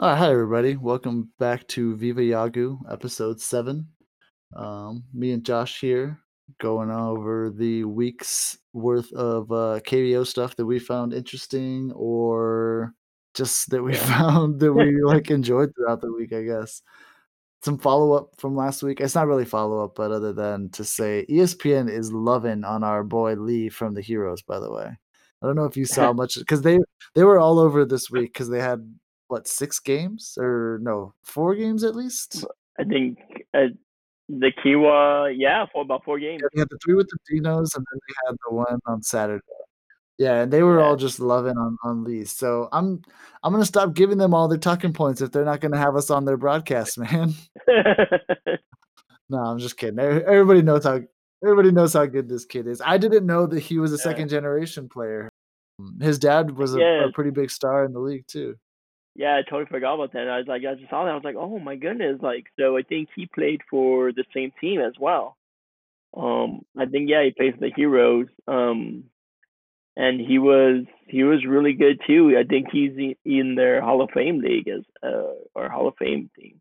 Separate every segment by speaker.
Speaker 1: Uh, hi, everybody. Welcome back to Viva Yagu, episode seven. Um, me and Josh here going over the week's worth of uh, KBO stuff that we found interesting or just that we found that we like enjoyed throughout the week, I guess. Some follow up from last week. It's not really follow up, but other than to say ESPN is loving on our boy Lee from the Heroes, by the way. I don't know if you saw much because they they were all over this week because they had what six games or no four games at least.
Speaker 2: I think uh, the Kiwoom, yeah, for about four games.
Speaker 1: Yeah, they had the three with the Dinos, and then they had the one on Saturday. Yeah, and they were all just loving on on Lee. So I'm I'm gonna stop giving them all their talking points if they're not gonna have us on their broadcast, man. No, I'm just kidding. Everybody knows how everybody knows how good this kid is. I didn't know that he was a
Speaker 2: Yeah.
Speaker 1: second generation player. Mm, his dad was a
Speaker 2: Yeah.
Speaker 1: a pretty big star in the league too.
Speaker 2: Yeah, I totally forgot about that. I was like, I just saw that. I was like, oh my goodness! Like, so I think he played for the same team as well. Um, I think yeah, he plays for the Heroes. Um, and he was he was really good too. I think he's in, in their Hall of Fame league as uh or Hall of Fame team.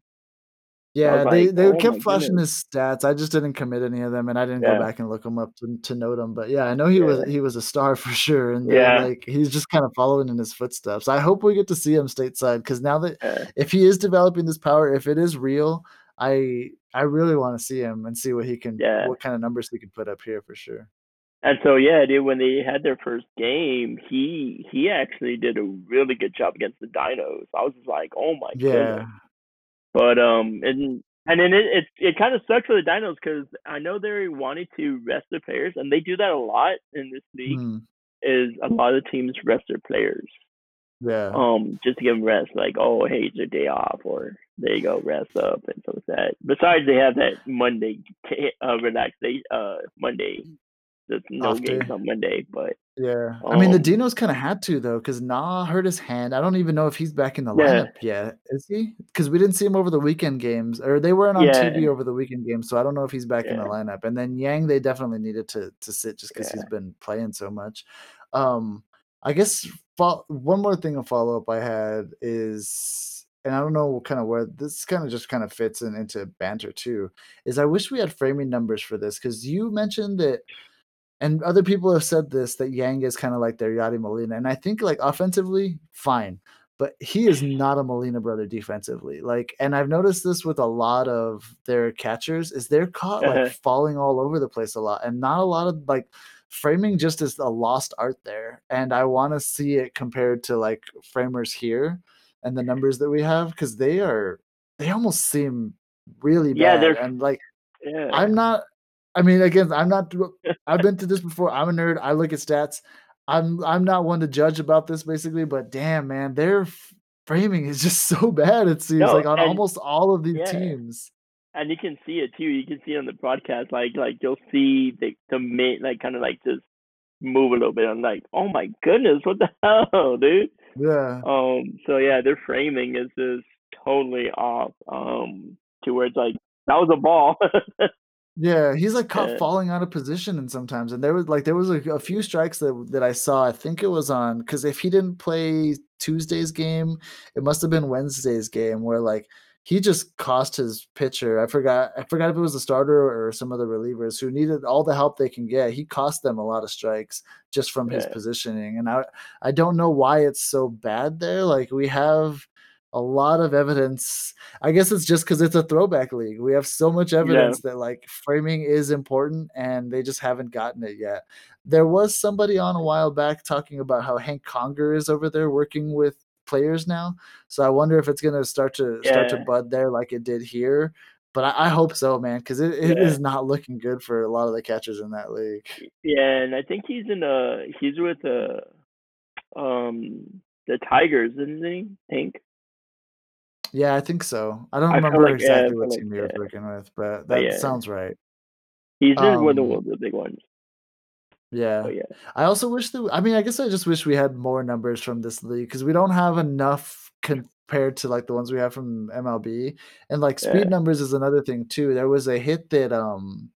Speaker 1: Yeah, they
Speaker 2: like,
Speaker 1: they
Speaker 2: oh
Speaker 1: kept flashing
Speaker 2: goodness.
Speaker 1: his stats. I just didn't commit any of them, and I didn't go back and look them up to to note them. But yeah, I know he was he was a star for sure, and
Speaker 2: Yeah.
Speaker 1: like he's just kind of following in his footsteps. I hope we get to see him stateside because now that
Speaker 2: Yeah.
Speaker 1: if he is developing this power, if it is real, I I really want to see him and see what he can
Speaker 2: Yeah.
Speaker 1: what kind of numbers he can put up here for sure.
Speaker 2: And so yeah, dude, when they had their first game, he he actually did a really good job against the Dinos. I was just like, oh my
Speaker 1: Yeah.
Speaker 2: goodness. But um, and and then it it, it kind of sucks for the Dinos because I know they wanted to rest their players, and they do that a lot in this league.
Speaker 1: Mhm.
Speaker 2: Is a lot of teams rest their players,
Speaker 1: Yeah.
Speaker 2: um, just to give them rest. Like, oh, hey, it's a day off, or there you go, rest up, and like that. Besides, they have that Monday uh, relaxation, uh, Monday. There's no
Speaker 1: Off
Speaker 2: games
Speaker 1: day.
Speaker 2: on Monday, but
Speaker 1: Yeah. I mean, the
Speaker 2: um,
Speaker 1: Dinos kinda had to though, because Nah hurt his hand. I don't even know if he's back in the
Speaker 2: yeah,
Speaker 1: lineup yet. Is he? Because we didn't see him over the weekend games, or they weren't on
Speaker 2: yeah,
Speaker 1: TV over the weekend games, so I don't know if he's back in the lineup. And then Yang, they definitely needed to to sit just because 'cause he's been playing so much. Um, I guess fol one more thing of follow-up I had is and I don't know what kinda where this kinda just kinda fits in into banter too, is I wish we had framing numbers for this because you mentioned that and other people have said this that Yang is kind of like their Yadi Molina, and I think like offensively, fine, but he is not a Molina brother defensively. Like, and I've noticed this with a lot of their catchers is they're caught like
Speaker 2: Uh-huh.
Speaker 1: falling all over the place a lot, and not a lot of like framing just is a lost art there. And I want to see it compared to like framers here and the numbers that we have because they are they almost seem really
Speaker 2: Yeah,
Speaker 1: bad.
Speaker 2: they're
Speaker 1: And like
Speaker 2: yeah,
Speaker 1: I'm not I mean, again, I'm not I've been through this before. I'm a nerd. I look at stats. I'm I'm not one to judge about this basically, but damn, man, their framing is just so bad, it seems
Speaker 2: no,
Speaker 1: like on
Speaker 2: and
Speaker 1: almost all of these
Speaker 2: yeah,
Speaker 1: teams.
Speaker 2: and you can see it too. You can see on the broadcast, like like you'll see the the main like kind of like just move a little bit. I'm like, oh my goodness, what the hell, dude?
Speaker 1: Yeah.
Speaker 2: Um, so yeah, their framing is just totally off. Um, to where it's like that was a ball.
Speaker 1: Yeah, he's, like, caught
Speaker 2: Yeah,
Speaker 1: falling out of position and sometimes, and there was, like there was, like, a few strikes that that I saw, I think it was on because if he didn't play Tuesday's game, it must have been Wednesday's game where, like, he just cost his pitcher I forgot I forgot if it was the starter or some of the relievers who needed all the help they can get, he cost them a lot of strikes just from his positioning, and I I don't know why it's so bad there, like, we have a lot of evidence I guess it's just because it's a throwback league. We have so much
Speaker 2: yeah,
Speaker 1: evidence that, like, framing is important, and they just haven't gotten it yet. There was somebody on a while back talking about how Hank Conger is over there working with players now, so I wonder if it's gonna start to start to bud there like it did here, but I I hope so, man, 'cause it it
Speaker 2: yeah,
Speaker 1: is not looking good for a lot of the catchers in that league.
Speaker 2: yeah. And I think he's in uh he's with uh um the Tigers, isn't he? Hank.
Speaker 1: Yeah, I think so. I don't
Speaker 2: I
Speaker 1: remember
Speaker 2: like
Speaker 1: exactly
Speaker 2: feel
Speaker 1: what
Speaker 2: like
Speaker 1: team he was
Speaker 2: yeah,
Speaker 1: working with, but
Speaker 2: but
Speaker 1: that
Speaker 2: yeah,
Speaker 1: sounds right.
Speaker 2: he's one
Speaker 1: Um
Speaker 2: of the big ones.
Speaker 1: Yeah.
Speaker 2: But yeah,
Speaker 1: I also wish that I mean, I guess I just wish we had more numbers from this league because we don't have enough compared to, like, the ones we have from MLB, and, like,
Speaker 2: yeah,
Speaker 1: speed numbers is another thing too. There was a hit that, um,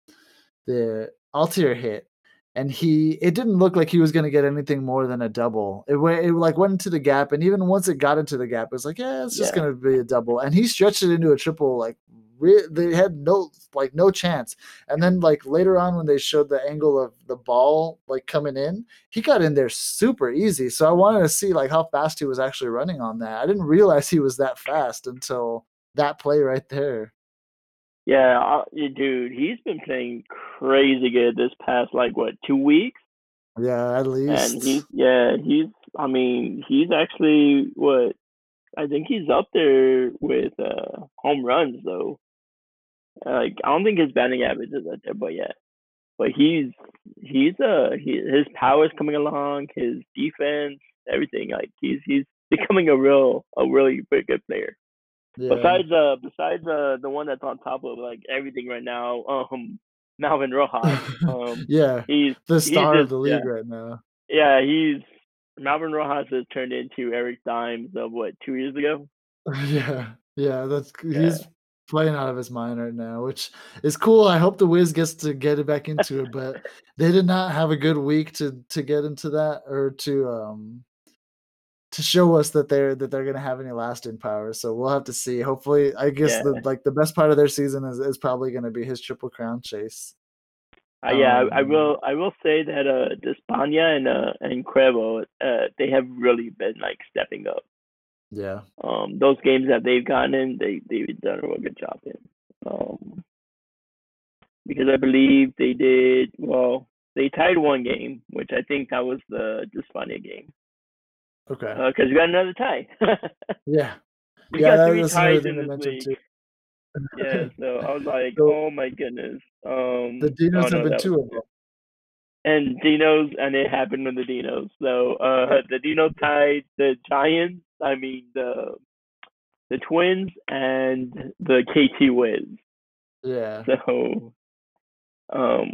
Speaker 1: the Altherr hit, and he it didn't look like he was going to get anything more than a double. It went it like went into the gap, and even once it got into the gap, it was like, yeah, it's just
Speaker 2: Yeah.
Speaker 1: going to be a double. And he stretched it into a triple. Like re- they had no like no chance. And then like later on when they showed the angle of the ball like coming in, he got in there super easy. So I wanted to see like how fast he was actually running on that. I didn't realize he was that fast until that play right there.
Speaker 2: Yeah, yeah, dude, he's been playing crazy good this past like what two weeks,
Speaker 1: Yeah, at least.
Speaker 2: and he's yeah he's I mean he's actually what I think he's up there with uh home runs though. Like I don't think his batting average is up there, but yeah, but he's he's uh he, his power's coming along, his defense, everything like he's he's becoming a real a really pretty good player.
Speaker 1: Yeah.
Speaker 2: Besides uh besides uh the one that's on top of like everything right now, um Malvin Rojas. Um
Speaker 1: yeah.
Speaker 2: he's
Speaker 1: The
Speaker 2: he's
Speaker 1: star of
Speaker 2: just-
Speaker 1: the
Speaker 2: yeah.
Speaker 1: league right now.
Speaker 2: Yeah, he's Malvin Rojas has turned into Eric Thames of what, two years ago?
Speaker 1: Yeah, yeah, that's
Speaker 2: Yeah.
Speaker 1: he's playing out of his mind right now, which is cool. I hope the Wiz gets to get it back into it, but they did not have a good week to to get into that or to um to show us that they're that they're gonna have any lasting power. So we'll have to see. Hopefully, I guess the like the best part of their season is, is probably gonna be his triple crown chase.
Speaker 2: Uh, yeah, I, I
Speaker 1: Um,
Speaker 2: will I will say that uh Despaigne and uh and Cuervo, uh they have really been like stepping up.
Speaker 1: Yeah.
Speaker 2: Um those games that they've gotten in, they they've done a real good job in. Um because I believe they did well, they tied one game, which I think that was the Despaigne game.
Speaker 1: Okay.
Speaker 2: because we got another tie.
Speaker 1: yeah.
Speaker 2: we
Speaker 1: yeah,
Speaker 2: got three ties in this league.
Speaker 1: too.
Speaker 2: Yeah, so I was like,
Speaker 1: So-
Speaker 2: oh my goodness. Um,
Speaker 1: The Dinos
Speaker 2: oh, no,
Speaker 1: have been two of them.
Speaker 2: and Dinos, and it happened with the Dinos. So uh, the Dinos tied the Giants. I mean the the Twins and the KT Wiz.
Speaker 1: Yeah.
Speaker 2: So, um,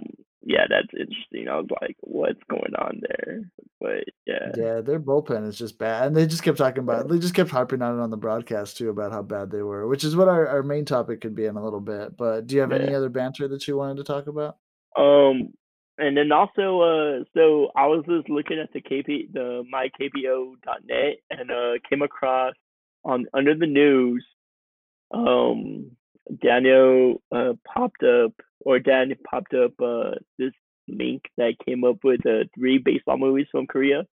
Speaker 2: yeah, that's interesting. I was like, what's going on there? But yeah,
Speaker 1: Yeah, their bullpen is just bad. And they just kept talking about they just kept harping on it on the broadcast too about how bad they were, which is what our, our main topic could be in a little bit. But do you have any other banter that you wanted to talk about?
Speaker 2: Um, and then also, uh, so I was just looking at the KP, the mykbo.net, and uh, came across on under the news, um, Daniel uh popped up, or Dan popped up uh this link that came up with uh three baseball movies from Korea.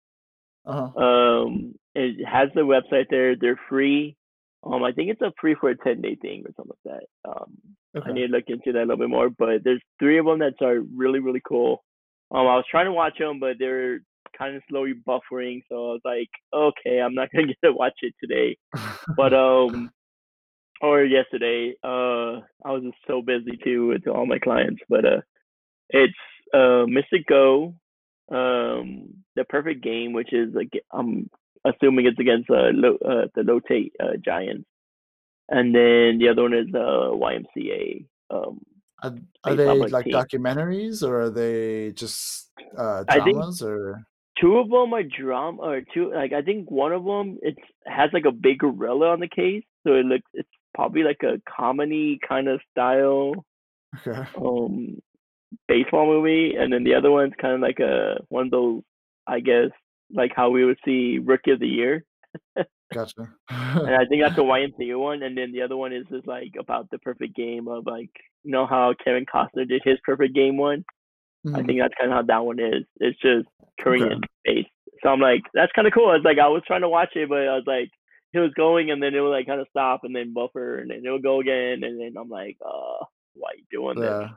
Speaker 1: Uh-huh.
Speaker 2: Um, it has the website there. They're free. Um, I think it's a free for a ten day thing or something like that. Um, I need to look into that a little bit more. But there's three of them that are really really cool. Um, I was trying to watch them, but they're kind of slowly buffering. So I was like, okay, I'm not gonna get to watch it today. But um, or yesterday, uh, I was just so busy too with all my clients. But uh, it's uh Mr. Go, um, the perfect game, which is like I'm assuming it's against uh, low, uh the Lotte uh, Giants, and then the other one is uh YMCA. Um,
Speaker 1: Are, are they
Speaker 2: like,
Speaker 1: documentaries or are they just uh dramas or
Speaker 2: two of them are drama or two like I think one of them it's has like a big gorilla on the case, so it looks it's probably like a comedy kind of style
Speaker 1: okay.
Speaker 2: um baseball movie, and then the other one's kind of like a one of those I guess like how we would see Rookie of the Year,
Speaker 1: Gotcha.
Speaker 2: and I think that's the YMCA one, and then the other one is just like about the perfect game of like you know how Kevin Costner did his perfect game one. I
Speaker 1: Mhm.
Speaker 2: think that's kind of how that one is. It's just Korean based. So I'm like, that's kind of cool. It's like I was trying to watch it, but I was like, it was going, and then it would like kind of stop, and then buffer, and then it would go again, and then I'm like, uh, why are you doing this?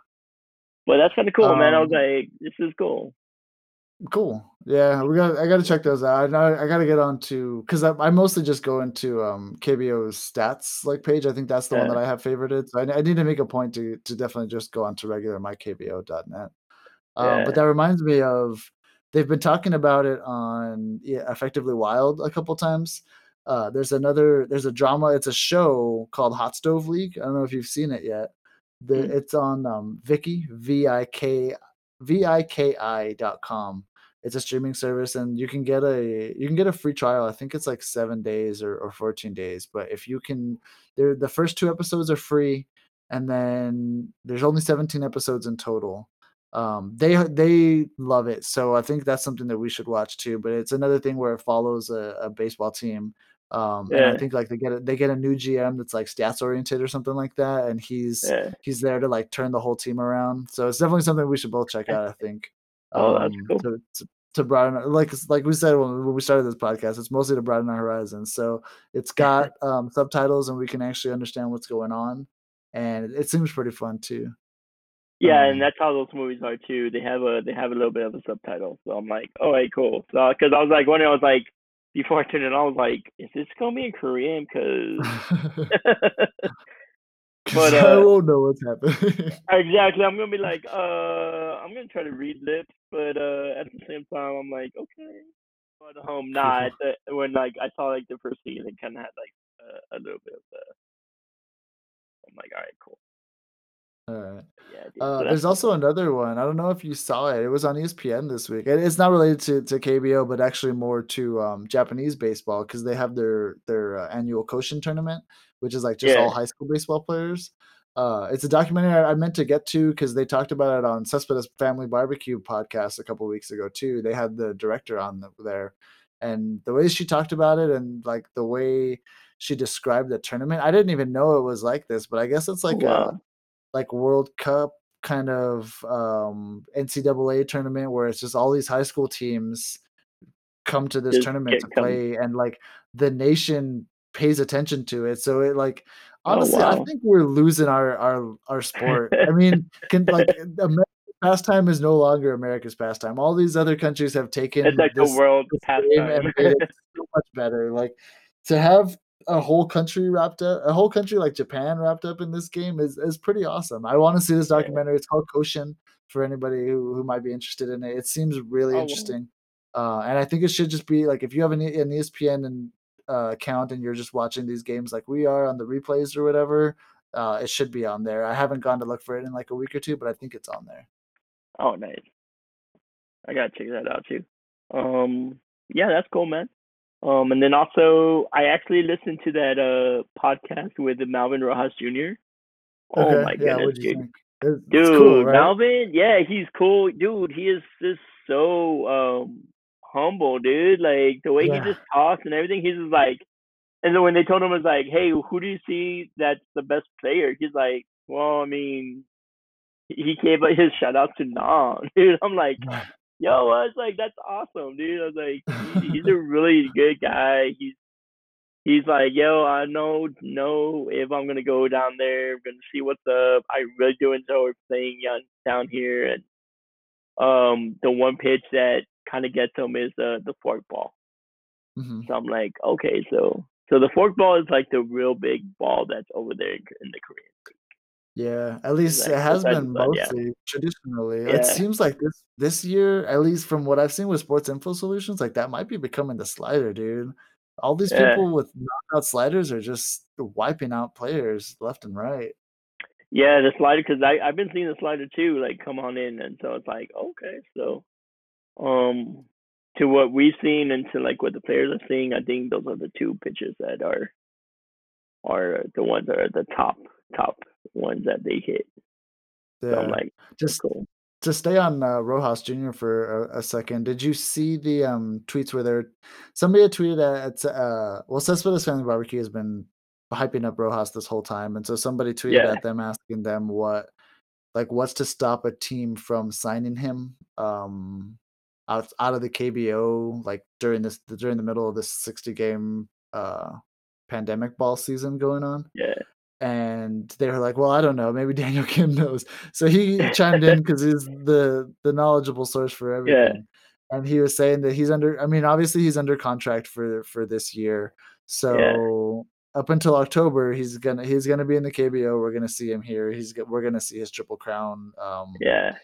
Speaker 2: But that's kind of cool, man. I was
Speaker 1: Um,
Speaker 2: like, this is cool.
Speaker 1: Cool. Yeah, we got. I got to check those out. I, I got to get on to because I, I mostly just go into um KBO's stats like page. I think that's the one that I have favorited. So I, I need to make a point to to definitely just go on to regular mykbo.net. Um,
Speaker 2: Yeah.
Speaker 1: but that reminds me of they've been talking about it on yeah, effectively wild a couple times. Uh, there's another there's a drama. It's a show called Hot Stove League. I don't know if you've seen it yet. The,
Speaker 2: Hmm.
Speaker 1: It's on um, Viki V I K V I K I dot com. It's a streaming service, and you can get a you can get a free trial. I think it's like seven days or, or fourteen days. But if you can, there the first two episodes are free, and then there's only seventeen episodes in total. um, they they love it. So I think that's something that we should watch too. But it's another thing where it follows a, a baseball team. Um, and I think like they get a, they get a new GM that's like stats oriented or something like that, and he's
Speaker 2: Yeah.
Speaker 1: he's there to like turn the whole team around. So it's definitely something we should both check out. I think
Speaker 2: Oh, that's
Speaker 1: um,
Speaker 2: cool.
Speaker 1: to, to to broaden like like we said when, we started this podcast, it's mostly to broaden our horizons. So it's got um, subtitles and we can actually understand what's going on, and it, seems pretty fun too.
Speaker 2: Yeah, and
Speaker 1: Um,
Speaker 2: that's how those movies are too. They have a they have a little bit of a subtitle. So I'm like, oh, hey, cool. So because I was like, when I was like, before I turned it on, I was like, is this gonna be in Korean? Because But,
Speaker 1: I
Speaker 2: uh,
Speaker 1: won't know what's happening.
Speaker 2: exactly, I'm gonna be like, uh, I'm gonna try to read lips, but uh, at the same time, I'm like, okay. But um, nah. At when like I saw like the first scene, it kind of had like uh, a little bit of the. I'm like, all right, cool.
Speaker 1: All right.
Speaker 2: Yeah, dude.
Speaker 1: Uh, there's also another one. I don't know if you saw it. It was on ESPN this week. It's not related to, to KBO, but actually more to um, Japanese baseball because they have their their uh, annual Koshien tournament, which is like just
Speaker 2: Yeah.
Speaker 1: all high school baseball players. Uh, it's a documentary I, I meant to get to because they talked about it on Cespedes Family Barbecue podcast a couple weeks ago too. They had the director on the, there, and the way she talked about it and like the way she described the tournament, I didn't even know it was like this. But I guess it's like a
Speaker 2: wow.
Speaker 1: Like World Cup kind of um, NCAA tournament where it's just all these high school teams come to this
Speaker 2: Just
Speaker 1: tournament to
Speaker 2: come-
Speaker 1: play, and like the nation pays attention to it. So it like
Speaker 2: Oh,
Speaker 1: honestly, I think we're losing our our our sport. I mean, can like America's pastime is no longer America's pastime. All these other countries have taken
Speaker 2: It's like the world
Speaker 1: game and made it so much better. Like to have a whole country wrapped up, a whole country like Japan wrapped up in this game is is pretty awesome. I want to see this documentary. It's called Koshien for anybody who, who might be interested in it. It seems really
Speaker 2: Oh,
Speaker 1: interesting, uh, and I think it should just be like if you have an, an ESPN and uh, account and you're just watching these games like we are on the replays or whatever. Uh, it should be on there. I haven't gone to look for it in like a week or two, but I think it's on there.
Speaker 2: Oh, nice. I gotta check that out too. Um, yeah, that's cool, man. Um, and then also, I actually listened to that uh podcast with Malvin Rojas Jr. Oh
Speaker 1: Okay,
Speaker 2: my
Speaker 1: yeah,
Speaker 2: goodness, dude.
Speaker 1: It's,
Speaker 2: Dude,
Speaker 1: it's cool, right?
Speaker 2: Malvin, yeah, he's cool, dude. He is just so um humble, dude. Like the way
Speaker 1: Yeah.
Speaker 2: he just talks and everything. He's just like, and then when they told him, was like, hey, who do you see that's the best player? He's like, well, I mean, he gave his shout out to Nam, dude. I'm like, yo, I was like, that's awesome, dude. I was like, he, he's a really good guy. He's he's like, yo, I know know if I'm gonna go down there, I'm gonna see what's up. I really do enjoy playing down here, and um, the one pitch that kind of gets him is the the fork ball.
Speaker 1: Mhm.
Speaker 2: So I'm like, okay, so so the fork ball is like the real big ball that's over there in, in the Korean.
Speaker 1: Yeah, at least it has been
Speaker 2: sun, yeah.
Speaker 1: mostly traditionally.
Speaker 2: Yeah.
Speaker 1: It seems like this this year, at least from what I've seen with Sports Info Solutions, like that might be becoming the slider, dude. All these
Speaker 2: Yeah.
Speaker 1: people with knockout sliders are just wiping out players left and right.
Speaker 2: Yeah, the slider because I I've been seeing the slider too, like come on in, and so it's like okay, so um to what we've seen and to like what the players are seeing, I think those are the two pitches that are are the ones that are the top top ones that they hit. So I'm
Speaker 1: Yeah.
Speaker 2: like,
Speaker 1: Just
Speaker 2: cool.
Speaker 1: to stay on uh, Rojas Jr. for a, a second, did you see the um, tweets where there somebody had tweeted at uh, well, Cespedes Family Barbecue has been hyping up Rojas this whole time, and so somebody tweeted
Speaker 2: Yeah.
Speaker 1: at them asking them what like what's to stop a team from signing him um out out of the KBO like during this during the middle of this 60 game uh pandemic ball season going on
Speaker 2: Yeah,
Speaker 1: and they were like, "Well, I don't know. Maybe Daniel Kim knows." So he chimed in because he's the the knowledgeable source for everything, Yeah. and he was saying that he's under. I mean, obviously he's under contract for for this year. So up until October, he's gonna he's gonna be in the KBO. We're gonna see him here. He's we're gonna see his triple crown um,
Speaker 2: yeah,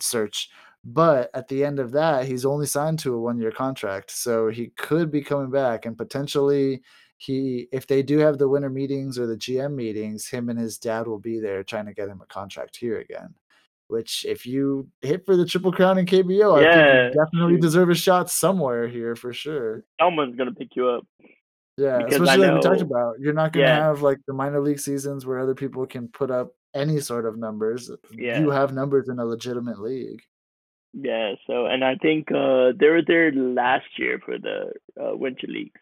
Speaker 1: search. But at the end of that, he's only signed to a one year contract. So he could be coming back and potentially he if they do have the winter meetings or the GM meetings, him and his dad will be there trying to get him a contract here again. Which if you hit for the triple crown in KBO, I think
Speaker 2: Yeah,
Speaker 1: you definitely deserve a shot somewhere here for sure.
Speaker 2: someone's gonna pick you up.
Speaker 1: Yeah,
Speaker 2: Because
Speaker 1: especially like we talked about. You're not gonna
Speaker 2: Yeah.
Speaker 1: have like the minor league seasons where other people can put up any sort of numbers.
Speaker 2: Yeah.
Speaker 1: You have numbers in a legitimate league.
Speaker 2: Yeah, so and I think uh they were there last year for the uh, Winter League.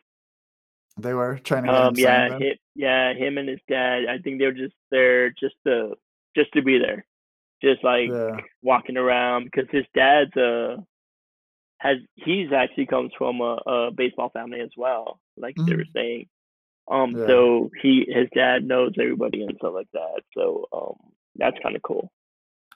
Speaker 1: They were trying to get
Speaker 2: Um,
Speaker 1: him
Speaker 2: yeah, him, yeah, him and his dad. I think they were just there just to just to be there, just like
Speaker 1: Yeah.
Speaker 2: walking around because his dad's a has he's actually comes from a, a baseball family as well, like they were
Speaker 1: Mhm.
Speaker 2: saying. Um,
Speaker 1: Yeah.
Speaker 2: so he his dad knows everybody and stuff like that. So um, that's kind of cool.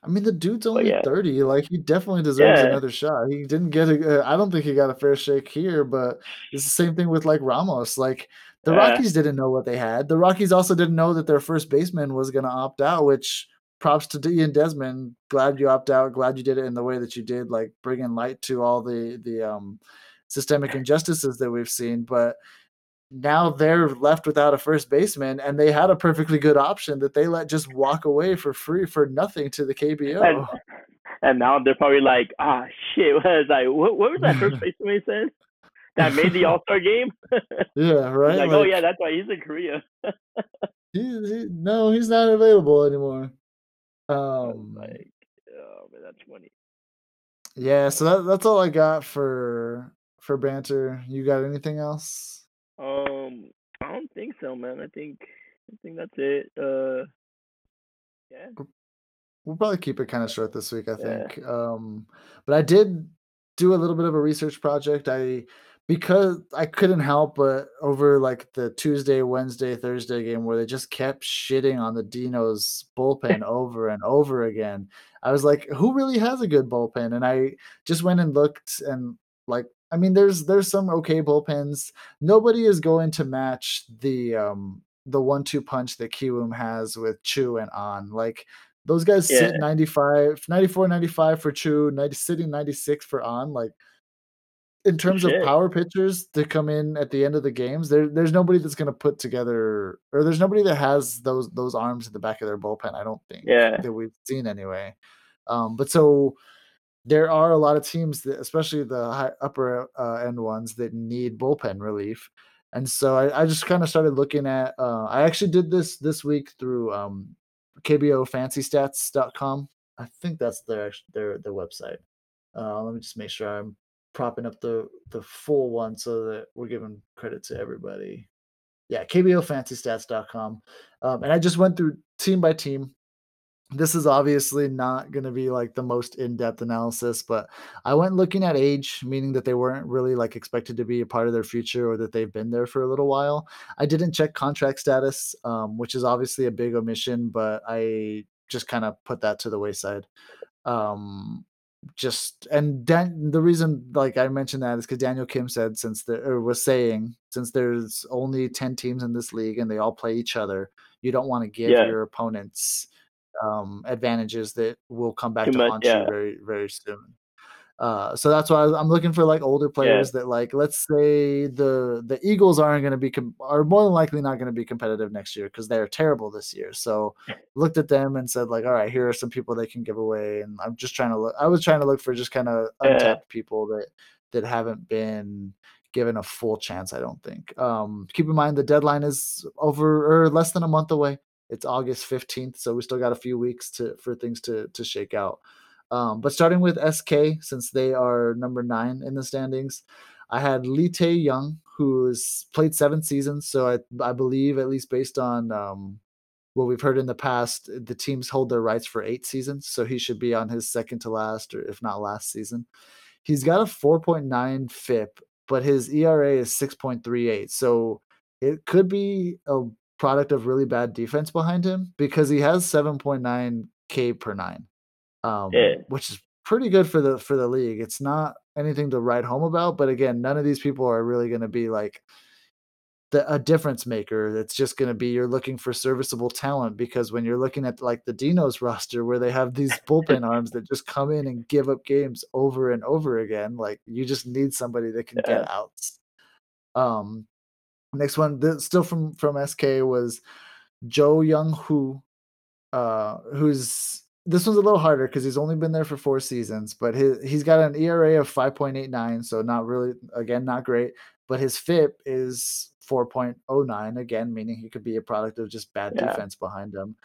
Speaker 1: I mean, the dude's only
Speaker 2: yeah,
Speaker 1: 30, like, he definitely deserves
Speaker 2: yeah,
Speaker 1: another shot. He didn't get a uh, I don't think he got a fair shake here, but it's the same thing with, like, Ramos, like, the
Speaker 2: uh,
Speaker 1: Rockies didn't know what they had. The Rockies also didn't know that their first baseman was gonna opt out, which props to D Ian Desmond. Glad you opt out, glad you did it in the way that you did, like, bringing light to all the the, um, systemic injustices that we've seen, but now they're left without a first baseman, and they had a perfectly good option that they let just walk away for free for nothing to the KBO.
Speaker 2: and now they're probably like, ah, shit. What was like, what, what was that first baseman he said that made the All Star game?
Speaker 1: Yeah, right?
Speaker 2: like, oh yeah, that's why he's in Korea.
Speaker 1: he he no, he's not available anymore. Um,
Speaker 2: like, oh man, that's funny.
Speaker 1: yeah, so that that's all I got for for banter. You got anything else?
Speaker 2: Um, I don't think so, man. I think I think that's it. Uh, yeah,
Speaker 1: We'll probably keep it kinda short this week, I
Speaker 2: yeah,
Speaker 1: think, um, but I did do a little bit of a research project, I because I couldn't help but over, like, the Tuesday, Wednesday, Thursday game where they just kept shitting on the Dinos bullpen over and over again, I was like, "Who really has a good bullpen?" And I just went and looked and, like I mean, there's there's some okay bullpens. Nobody is going to match the, um, the one-two punch that Kiwoom has with Chu and On. like, those guys sit
Speaker 2: yeah.
Speaker 1: 95 94, 95 for Chu, 90 sitting 96 for On. like in terms of power pitchers to come in at the end of the games, there there's nobody that's gonna put together or there's nobody that has those those arms at the back of their bullpen, I don't think,
Speaker 2: Yeah,
Speaker 1: that we've seen anyway. Um, but so there are a lot of teams that especially the high upper, uh, end ones that need bullpen relief, and so I I just kinda started looking at, uh I actually did this this week through, um, KBOFancyStats.com. I think that's their their their website. Uh, let me just make sure I'm propping up the the full one so that we're giving credit to everybody. Yeah, KBOFancyStats.com. Um, and I just went through team by team. This is obviously not going to be like the most in-depth analysis, but I went looking at age, meaning that they weren't really like expected to be a part of their future or that they've been there for a little while. I didn't check contract status, um, which is obviously a big omission, but I just kind of put that to the wayside. Um, just and Dan, the reason like I mentioned that is because Daniel Kim said since the or was saying since there's only 10 teams in this league and they all play each other, you don't want to give
Speaker 2: yeah.
Speaker 1: your opponents um, advantages that will come back
Speaker 2: Too
Speaker 1: to
Speaker 2: much.
Speaker 1: haunt you very very soon. Uh, so that's why I'm looking for like older
Speaker 2: yeah,
Speaker 1: players that like let's say the the Eagles aren't going to be com- are more than likely not going to be competitive next year because they're terrible this year. So looked at them and said like, all right, here are some people they can give away, and I'm just trying to look. I was trying to look for just kind of
Speaker 2: yeah,
Speaker 1: untapped people that that haven't been given a full chance. I don't think. Um, keep in mind the deadline is over or less than a month away. It's August 15th, so we still got a few weeks to for things to to shake out. Um, but starting with SK, since they are number nine in the standings, I had Lee Tae Young, who's played seven seasons. So I, I believe, at least based on um, what we've heard in the past, the teams hold their rights for eight seasons. So he should be on his second to last, or if not last season. He's got a 4.9 FIP, but his ERA is 6.38. So it could be a product of really bad defense behind him because he has 7.9 K per nine um,
Speaker 2: yeah,
Speaker 1: which is pretty good for the for the league. It's not anything to write home about, but again, none of these people are really going to be like the, a difference maker. It's just going to be you're looking for serviceable talent because when you're looking at like the Dinos roster where they have these bullpen arms that just come in and give up games over and over again, like you just need somebody that can
Speaker 2: yeah,
Speaker 1: get outs. Um, next one, th- still from from SK was Joe Young Hoo, uh, who's this one's a little harder because he's only been there for four seasons, but his he's got an ERA of 5.89, so not really again not great. but his FIP is 4.09 again, meaning he could be a product of just bad
Speaker 2: Yeah.
Speaker 1: defense behind him.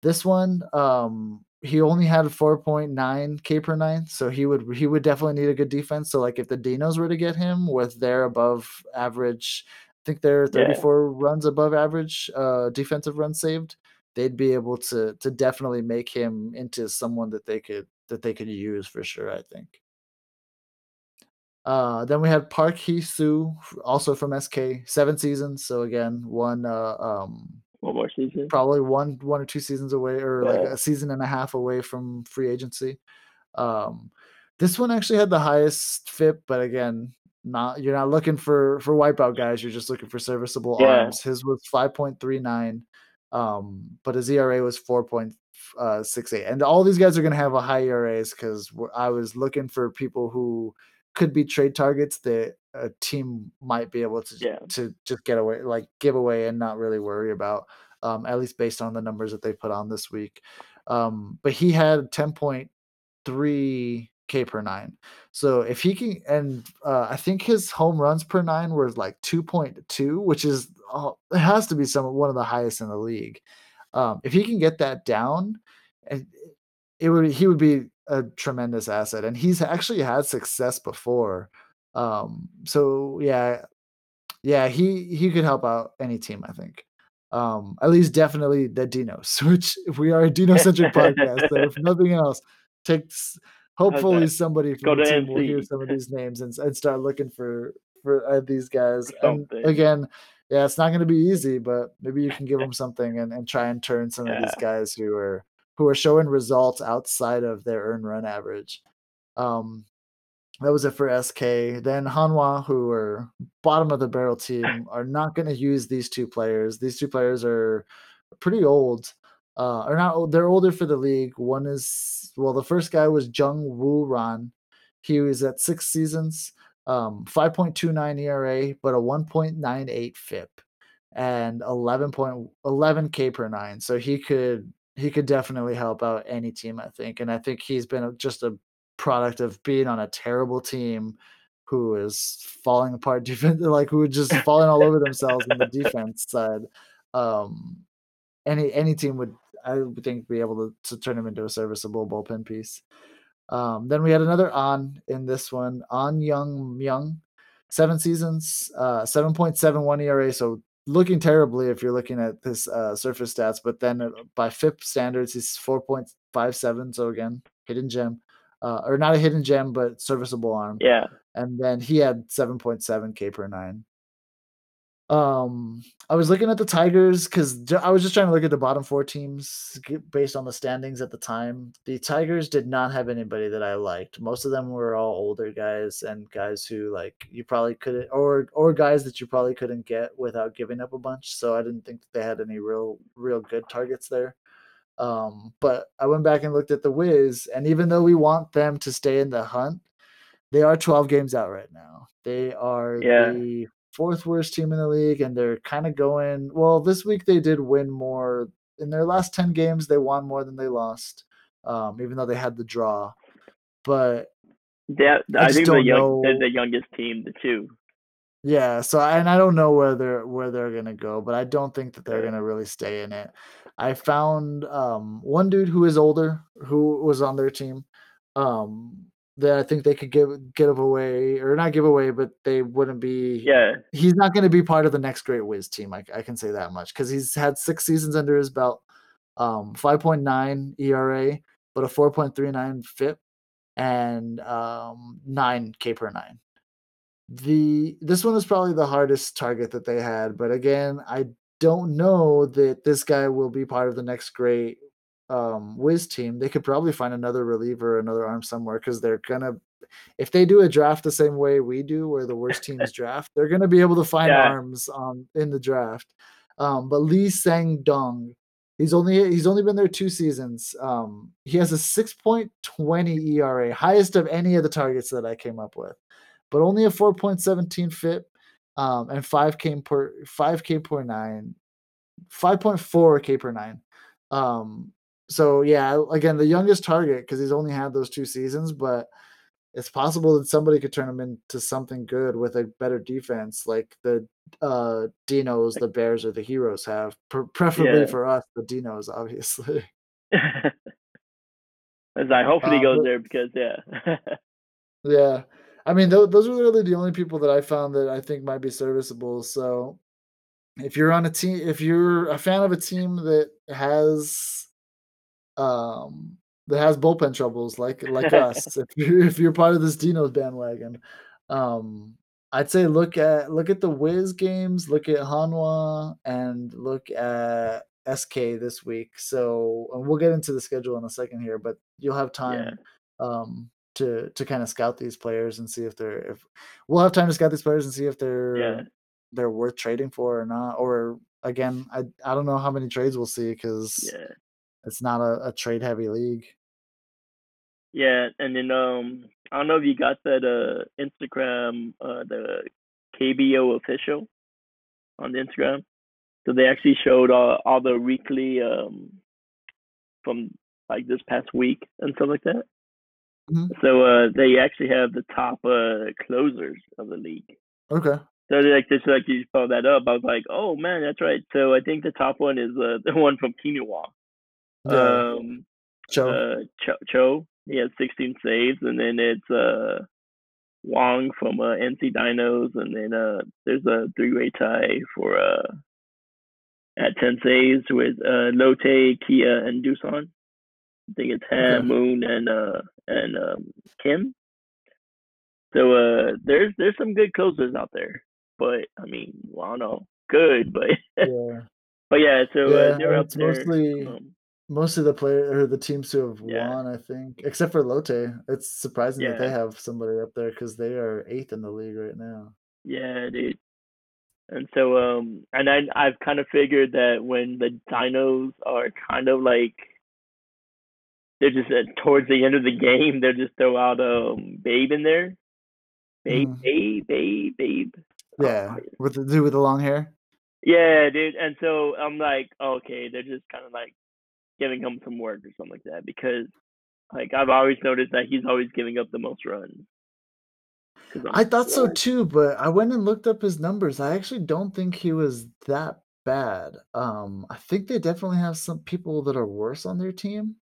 Speaker 1: This one, um, he only had 4.9 K per nine, so he would he would definitely need a good defense. So like if the Dinos were to get him with their above average, think they're
Speaker 2: Yeah.
Speaker 1: 34 runs above average uh defensive runs saved, they'd be able to to definitely make him into someone that they could that they could use for sure, I think. Uh, then we had Park Hee-soo, also from SK, seven seasons. So again, one uh, um,
Speaker 2: One more season.
Speaker 1: probably one one or two seasons away, or like a season and a half away from free agency. Um, this one actually had the highest FIP, but again, not you're not looking for for wipeout guys. You're just looking for serviceable
Speaker 2: Yeah.
Speaker 1: arms. His was five point three nine, um, but his ERA was four point uh, six eight. And all these guys are going to have a high ERAs because I was looking for people who could be trade targets that a team might be able to
Speaker 2: Yeah.
Speaker 1: to just get away, like give away, and not really worry about. Um, at least based on the numbers that they put on this week. Um, but he had ten point three K per nine. So if he can, and uh, I think his home runs per nine were like two point two, which is oh, it has to be some one of the highest in the league. Um, if he can get that down, and it would he would be a tremendous asset, and he's actually had success before. Um, so yeah, yeah, he he could help out any team, I think. Um, at least definitely the Dinos, which if we are a Dino centric podcast. So if nothing else, takes hopefully somebody from the team will hear some of these names and, and start looking for for uh, these guys. And again, yeah, it's not going to be easy, but maybe you can give them something and, and try and turn some of these guys who are who are showing results outside of their earn run average. Um, that was it for SK. Then Hanwha, who are bottom of the barrel team, are not going to use these two players. These two players are pretty old. Uh, or not they're older for the league. One is well, the first guy was Jung Woo Ran. He was at six seasons, um, 5.29 ERA, but a 1.98 FIP and 11.11 K per nine. So he could he could definitely help out any team, I think. And I think he's been just a product of being on a terrible team who is falling apart defense like who just falling all over themselves in the defense side. Um any any team would I think be able to, to turn him into a serviceable bullpen piece. Um, then we had another on in this one, on Young Myung, seven seasons, uh, 7.71 ERA. So looking terribly if you're looking at this uh, surface stats, but then uh, by FIP standards, he's 4.57. So again, hidden gem, uh, or not a hidden gem, but serviceable arm.
Speaker 2: Yeah.
Speaker 1: And then he had 7.7 K per nine. Um, I was looking at the Tigers because I was just trying to look at the bottom four teams based on the standings at the time. The Tigers did not have anybody that I liked. Most of them were all older guys and guys who like you probably couldn't, or or guys that you probably couldn't get without giving up a bunch. So I didn't think that they had any real real good targets there. Um, but I went back and looked at the Wiz, and even though we want them to stay in the hunt, they are 12 games out right now. They are
Speaker 2: Yeah.
Speaker 1: the fourth worst team in the league, and they're kind of going. Well, this week they did win more. In their last 10 games, they won more than they lost, um, even though they had the draw. But
Speaker 2: That
Speaker 1: I
Speaker 2: I, think the young they're the youngest team, the two.
Speaker 1: Yeah, so and I don't know where they're where they're gonna go, but I don't think that they're gonna really stay in it. I found um, one dude who is older who was on their team um, that I think they could give give away or not give away, but they wouldn't be.
Speaker 2: Yeah.
Speaker 1: he's not going to be part of the next great Wiz team. I, I can say that much because he's had six seasons under his belt, um, 5.9 ERA, but a 4.39 FIP and um, nine K per nine. The this one is probably the hardest target that they had, but again, I don't know that this guy will be part of the next great um Wiz team. They could probably find another reliever, another arm somewhere because they're gonna if they do a draft the same way we do, where the worst teams draft, they're gonna be able to find
Speaker 2: Yeah.
Speaker 1: arms um in the draft. Um, but Lee Sang Dong, he's only he's only been there two seasons. Um, he has a 6.20 ERA, highest of any of the targets that I came up with, but only a 4.17 FIP um, and 5K per 5K per nine, 5.4 K per nine. Um, so yeah, again, the youngest target because he's only had those two seasons, but it's possible that somebody could turn him into something good with a better defense, like the uh, Dinos, the Bears, or the Heroes have. Pre- preferably
Speaker 2: Yeah.
Speaker 1: for us, the Dinos, obviously.
Speaker 2: As I hopefully
Speaker 1: Uh,
Speaker 2: goes there because yeah.
Speaker 1: Yeah. I mean, tho- those are really the only people that I found that I think might be serviceable. So, if you're on a team, if you're a fan of a team that has, um, that has bullpen troubles like like us, if you're if you're part of this Dino's bandwagon, um, I'd say look at look at the Wiz games, look at Hanwha, and look at SK this week. So, and we'll get into the schedule in a second here, but you'll have time um to to kind of scout these players and see if they're if we'll have time to scout these players and see if they're
Speaker 2: Yeah.
Speaker 1: they're worth trading for or not or again i i don't know how many trades we'll see because
Speaker 2: yeah.
Speaker 1: It's not a, a trade heavy league
Speaker 2: Yeah, and then um, I don't know if you got that uh Instagram uh the KBO official on the Instagram. So they actually showed all all the weekly um from like this past week and stuff like that.
Speaker 1: Mhm.
Speaker 2: So uh they actually have the top uh closers of the league.
Speaker 1: okay
Speaker 2: So they like just like you followed that up, I was like, oh man, that's right. So I think the top one is uh, the one from
Speaker 1: Kiwoom.
Speaker 2: Um,
Speaker 1: Joe.
Speaker 2: uh, Cho, Cho. He has 16 saves, and then it's uh Wong from uh, NC Dinos, and then uh there's a three-way tie for uh at 10 saves with uh Lotte, Kia, and Doosan. I think it's Han,
Speaker 1: Okay.
Speaker 2: Moon, and uh and um Kim. So uh there's there's some good closers out there, but I mean, well, I don't know, good, but
Speaker 1: yeah
Speaker 2: but yeah, so
Speaker 1: Yeah,
Speaker 2: uh, they're up
Speaker 1: it's
Speaker 2: there.
Speaker 1: mostly-
Speaker 2: um,
Speaker 1: most of the player or the teams who have
Speaker 2: Yeah.
Speaker 1: won i think except for lotte it's surprising that they have somebody up there because they are eighth in the league right now
Speaker 2: Yeah, dude. And so, um, and I I've kind of figured that when the dinos are kind of like they're just uh, towards the end of the game, they'll just throw out um Babe in there, Babe,
Speaker 1: Mhm.
Speaker 2: Babe, Babe, Babe.
Speaker 1: yeah
Speaker 2: Oh,
Speaker 1: with the dude with the long hair
Speaker 2: yeah, dude. And so I'm like, okay, they're just kind of like giving him some work or something like that because, like, I've always noticed that he's always giving up the most runs. I'm
Speaker 1: thought so too, but I went and looked up his numbers. I actually don't think he was that bad. Um, I think they definitely have some people that are worse on their team.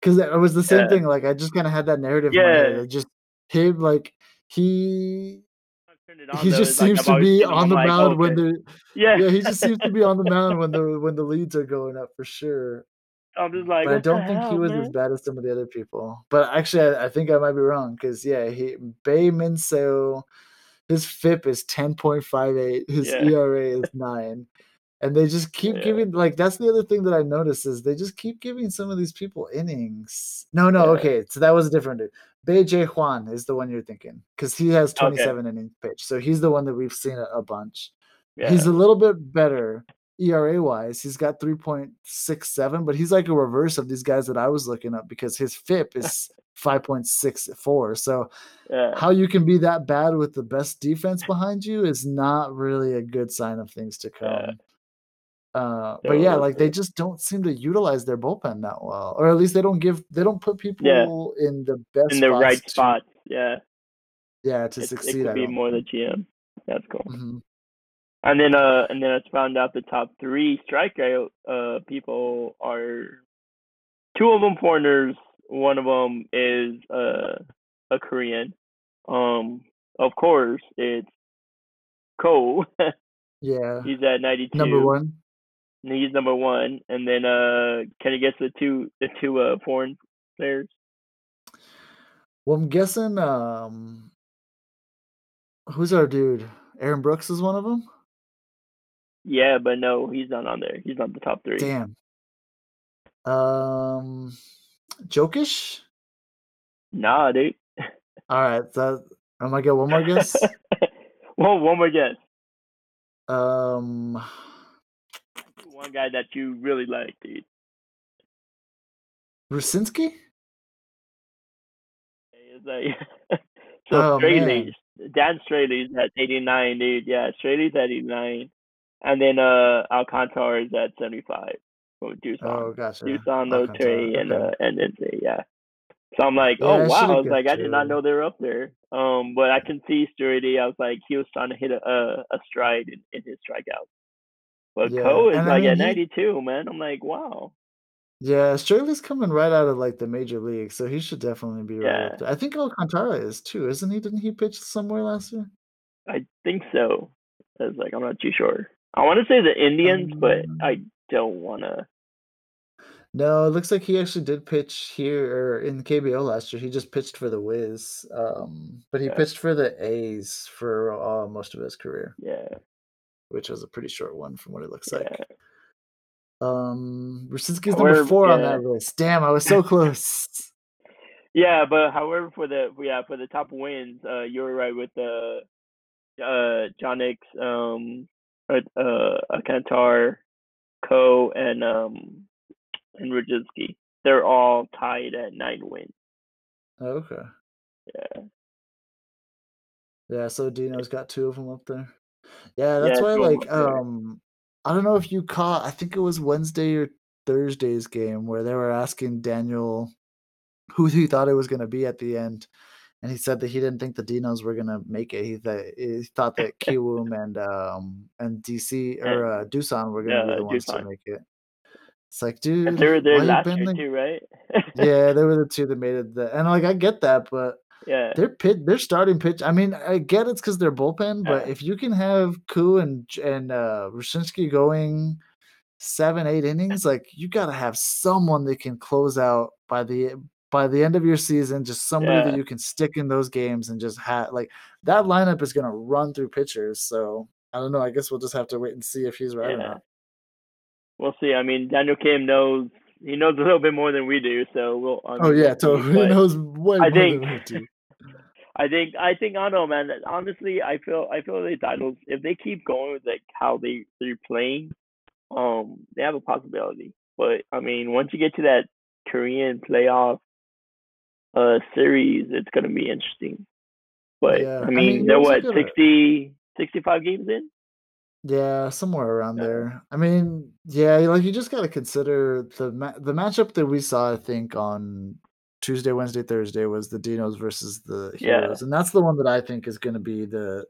Speaker 1: Because it was the same
Speaker 2: Yeah.
Speaker 1: thing. Like I just kind of had that narrative in my head.
Speaker 2: Yeah.
Speaker 1: Just him like he
Speaker 2: I've turned it on,
Speaker 1: he
Speaker 2: though,
Speaker 1: just
Speaker 2: it's like
Speaker 1: seems to be on the
Speaker 2: like,
Speaker 1: mound when the
Speaker 2: Yeah.
Speaker 1: yeah he just seems to be on the mound when the when the leads are going up for sure.
Speaker 2: I'm just like,
Speaker 1: But I don't think he
Speaker 2: hell,
Speaker 1: was as bad as some of the other people. But actually, I, I think I might be wrong because yeah, he Bay Minso, his FIP is ten point five eight, his
Speaker 2: Yeah.
Speaker 1: ERA is nine, and they just keep
Speaker 2: Yeah.
Speaker 1: giving like that's the other thing that I noticed is they just keep giving some of these people innings. No, no,
Speaker 2: Yeah.
Speaker 1: okay, so that was a different dude. Bei J Juan is the one you're thinking because he has
Speaker 2: Okay.
Speaker 1: twenty seven innings pitched, so he's the one that we've seen a, a bunch.
Speaker 2: Yeah.
Speaker 1: He's a little bit better ERA wise. He's got 3.67, but he's like a reverse of these guys that I was looking up because his FIP is 5.64. So
Speaker 2: yeah.
Speaker 1: how you can be that bad with the best defense behind you is not really a good sign of things to
Speaker 2: Yeah.
Speaker 1: come. Uh, but yeah, like they just don't seem to utilize their bullpen that well, or at least they don't give they don't put people
Speaker 2: Yeah.
Speaker 1: in the best
Speaker 2: in the right
Speaker 1: to-
Speaker 2: spots. Yeah.
Speaker 1: yeah, to
Speaker 2: It, it
Speaker 1: succeed.
Speaker 2: could
Speaker 1: I
Speaker 2: be more the. GM. That's cool.
Speaker 1: Mhm.
Speaker 2: And then uh and then I found out the top three strikeout uh people are two of them foreigners, one of them is uh a Korean. Um of course it's Cole.
Speaker 1: Yeah,
Speaker 2: He's at ninety two.
Speaker 1: number one.
Speaker 2: He's number one. And then uh can you guess the two the two uh foreign players?
Speaker 1: Well, I'm guessing um who's our dude? Aaron Brooks is one of them.
Speaker 2: Yeah, but no, he's not on there. He's not the top three.
Speaker 1: Damn. Um, Jokisch.
Speaker 2: Nah, dude.
Speaker 1: All right, so I'm gonna get one more guess.
Speaker 2: well, one more guess.
Speaker 1: um,
Speaker 2: One guy that you really like, dude.
Speaker 1: Rucinski.
Speaker 2: It's like so
Speaker 1: Oh,
Speaker 2: Straily's Dan Straily's at eighty nine, dude. Yeah, Straily's at eighty nine. And then uh Alcantara is at seventy five from Doosan.
Speaker 1: Oh, gotcha.
Speaker 2: Doosan,
Speaker 1: Alcantara,
Speaker 2: Lotte, and
Speaker 1: okay.
Speaker 2: uh and then yeah. So I'm like,
Speaker 1: Yeah,
Speaker 2: oh wow, I was like, I did not know they were up there. Um, but I can see Sturdy. I was like, he was trying to hit a a, a stride in, in his strikeout. But
Speaker 1: Yeah,
Speaker 2: Cole is
Speaker 1: and I
Speaker 2: like
Speaker 1: mean
Speaker 2: at
Speaker 1: he
Speaker 2: 92, man. I'm like, wow.
Speaker 1: Yeah, Shirley's coming right out of, like, the major league, so he should definitely be right up
Speaker 2: Yeah,
Speaker 1: there. I think Alcantara is too, isn't he? Didn't he pitch somewhere last year?
Speaker 2: I think so. I was like, I'm not too sure. I want to say the Indians, but
Speaker 1: Um,
Speaker 2: I don't want to.
Speaker 1: no, it looks like he actually did pitch here or in KBO last year. He just pitched for the Wiz, um, but he
Speaker 2: Yeah,
Speaker 1: pitched for the A's for, uh, most of his career,
Speaker 2: yeah,
Speaker 1: which was a pretty short one from what it looks
Speaker 2: yeah.
Speaker 1: like. Um, Rucinski's number
Speaker 2: However,
Speaker 1: 4 on that list. Damn, I was so close.
Speaker 2: yeah. But however, for the yeah for the top wins, uh, you were right with the uh um, uh, uh Alcantara, Koo, and um and Rucinski. They're all tied at nine wins.
Speaker 1: Oh, okay.
Speaker 2: Yeah,
Speaker 1: Yeah, so Dino's got 2 of them up there. Yeah, that's
Speaker 2: yeah,
Speaker 1: why,
Speaker 2: two of 'em up
Speaker 1: like, um, I don't know if you caught I think it was Wednesday or Thursday's game where they were asking Daniel who he thought it was gonna be at the end, and he said that he didn't think the Dinos were gonna make it. He thought he thought that Kiwoom and, um, and DC or, uh,
Speaker 2: and
Speaker 1: Doosan were gonna be
Speaker 2: uh,
Speaker 1: the ones to make it. It's like,
Speaker 2: And
Speaker 1: dude,
Speaker 2: they were there last year
Speaker 1: like
Speaker 2: too, right?
Speaker 1: Yeah, they were the 2 that made it the and, like, I get that, but
Speaker 2: yeah,
Speaker 1: their pit their starting pitch I mean, I get it's 'cause they're bullpen, but
Speaker 2: yeah,
Speaker 1: if you can have Koo and and, uh, going 7, 8 innings, like, you gotta have someone that can close out by the by the end of your season, just somebody that you can stick in those games and just have like, that lineup is gonna run through pitchers, so, I don't know, I guess we'll just have to wait and see if he's right or not.
Speaker 2: We'll see. I mean, Daniel Kim knows he knows a little bit more than we do, so we'll.
Speaker 1: Oh, yeah, totally, he knows way
Speaker 2: I
Speaker 1: more
Speaker 2: think,
Speaker 1: than we do.
Speaker 2: I think, I think, I don't know, man. Honestly, I feel, I feel the titles. If they keep going with like how they they're playing, um, they have a possibility. But I mean, once you get to that Korean playoff uh series, it's gonna be interesting. But
Speaker 1: Yeah,
Speaker 2: I
Speaker 1: I mean,
Speaker 2: mean,
Speaker 1: you
Speaker 2: they're what
Speaker 1: gotta
Speaker 2: 60, 65 games in.
Speaker 1: Yeah, somewhere around
Speaker 2: Uh,
Speaker 1: there. I mean, yeah, like, you just gotta consider the ma the matchup that we saw, I think, on Tuesday, Wednesday, Thursday was the Dinos versus the
Speaker 2: yeah,
Speaker 1: Heroes, and that's the one that I think is gonna be the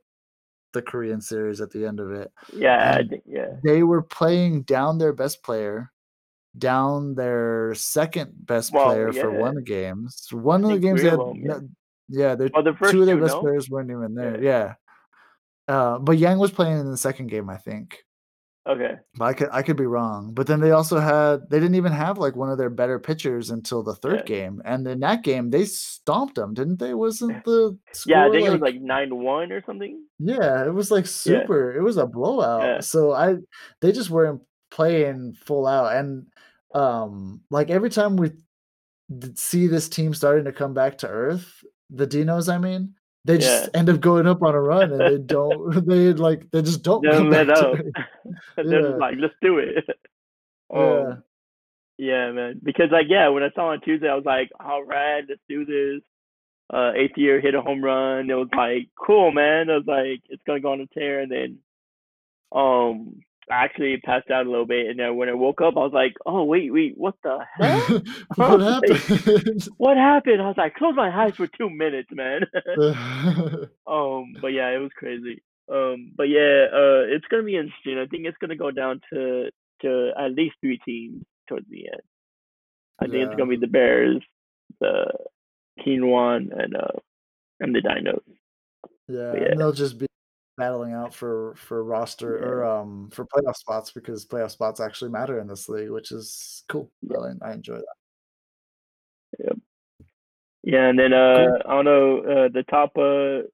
Speaker 1: the Korean series at the end of it,
Speaker 2: yeah, I think, yeah,
Speaker 1: they were playing down their best player, down their 2nd best
Speaker 2: well,
Speaker 1: player for one of the games. One of the games
Speaker 2: three
Speaker 1: they had
Speaker 2: them, yeah.
Speaker 1: yeah,
Speaker 2: Well, the
Speaker 1: 2 of their
Speaker 2: two,
Speaker 1: best
Speaker 2: no?
Speaker 1: players weren't even there,
Speaker 2: Yeah.
Speaker 1: yeah. Uh, but Yang was playing in the 2nd game, I think.
Speaker 2: Okay.
Speaker 1: But I could I could be wrong, but then they also had they didn't even have, like, one of their better pitchers until the 3rd
Speaker 2: Yeah.
Speaker 1: game, and in that game, they stomped them, didn't they? Wasn't the
Speaker 2: Yeah, I
Speaker 1: score,
Speaker 2: think it was
Speaker 1: like
Speaker 2: like 9-1 or something.
Speaker 1: Yeah, it was, like,
Speaker 2: Yeah.
Speaker 1: super it was a blowout,
Speaker 2: Yeah.
Speaker 1: so I they just weren't playing full out, and, um, like, every time we see this team starting to come back to earth, the Dinos, I mean, they just
Speaker 2: Yeah.
Speaker 1: end up going up on a run, and they don't they, like they just don't
Speaker 2: Don't
Speaker 1: come
Speaker 2: let
Speaker 1: back to
Speaker 2: up. They're just like, "Let's do it."
Speaker 1: Yeah.
Speaker 2: Um, yeah, man. Because, like, yeah, when I saw on Tuesday, I was like, "Alright, let's do this." Uh, Altherr hit a home run. It was like, "Cool, man." I was like, "It's gonna go on a tear," and then, um, I actually passed out a little bit, and then when I woke up, I was like, "Oh, wait, wait, what the heck?" I
Speaker 1: What
Speaker 2: was like,
Speaker 1: happened?
Speaker 2: "What happened?" I was like, "Close my eyes for 2 minutes, man." Um, but yeah, it was crazy. Um, but yeah, uh, it's gonna be interesting. I think it's gonna go down to to at least three teams towards the end. I think it's gonna be the Bears, the Kiwoom, and uh, and the Dinos.
Speaker 1: Yeah,
Speaker 2: But
Speaker 1: and
Speaker 2: yeah,
Speaker 1: they'll just be battling out for for roster or, um, for playoff spots because playoff spots actually matter in this league, which is cool.
Speaker 2: yeah,
Speaker 1: I enjoy that.
Speaker 2: yeah. Yeah, and then uh,
Speaker 1: Cool.
Speaker 2: I don't know uh, the top. Uh,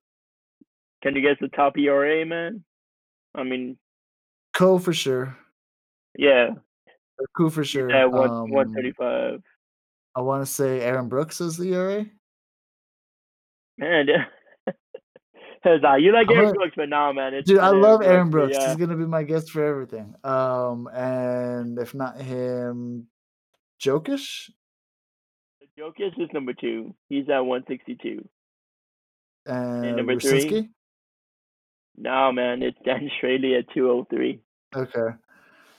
Speaker 2: can you guess the top ERA, man? I mean,
Speaker 1: Koo for sure.
Speaker 2: yeah,
Speaker 1: Or for sure.
Speaker 2: one one
Speaker 1: Um,
Speaker 2: thirty five.
Speaker 1: I wanna say Aaron Brooks is the ERA.
Speaker 2: Man, Cause uh, you like Aaron
Speaker 1: gonna
Speaker 2: Brooks, but nah, man, it's
Speaker 1: Dude, I
Speaker 2: not Aaron
Speaker 1: love
Speaker 2: Brooks.
Speaker 1: Aaron Brooks.
Speaker 2: yeah,
Speaker 1: He's gonna be my guest for everything. Um, and if not him, Jokisch?
Speaker 2: Jokisch is number two. He's at 162. And
Speaker 1: And
Speaker 2: number three,
Speaker 1: Rucinski?
Speaker 2: no man, it's Dan Straily at 203.
Speaker 1: Okay.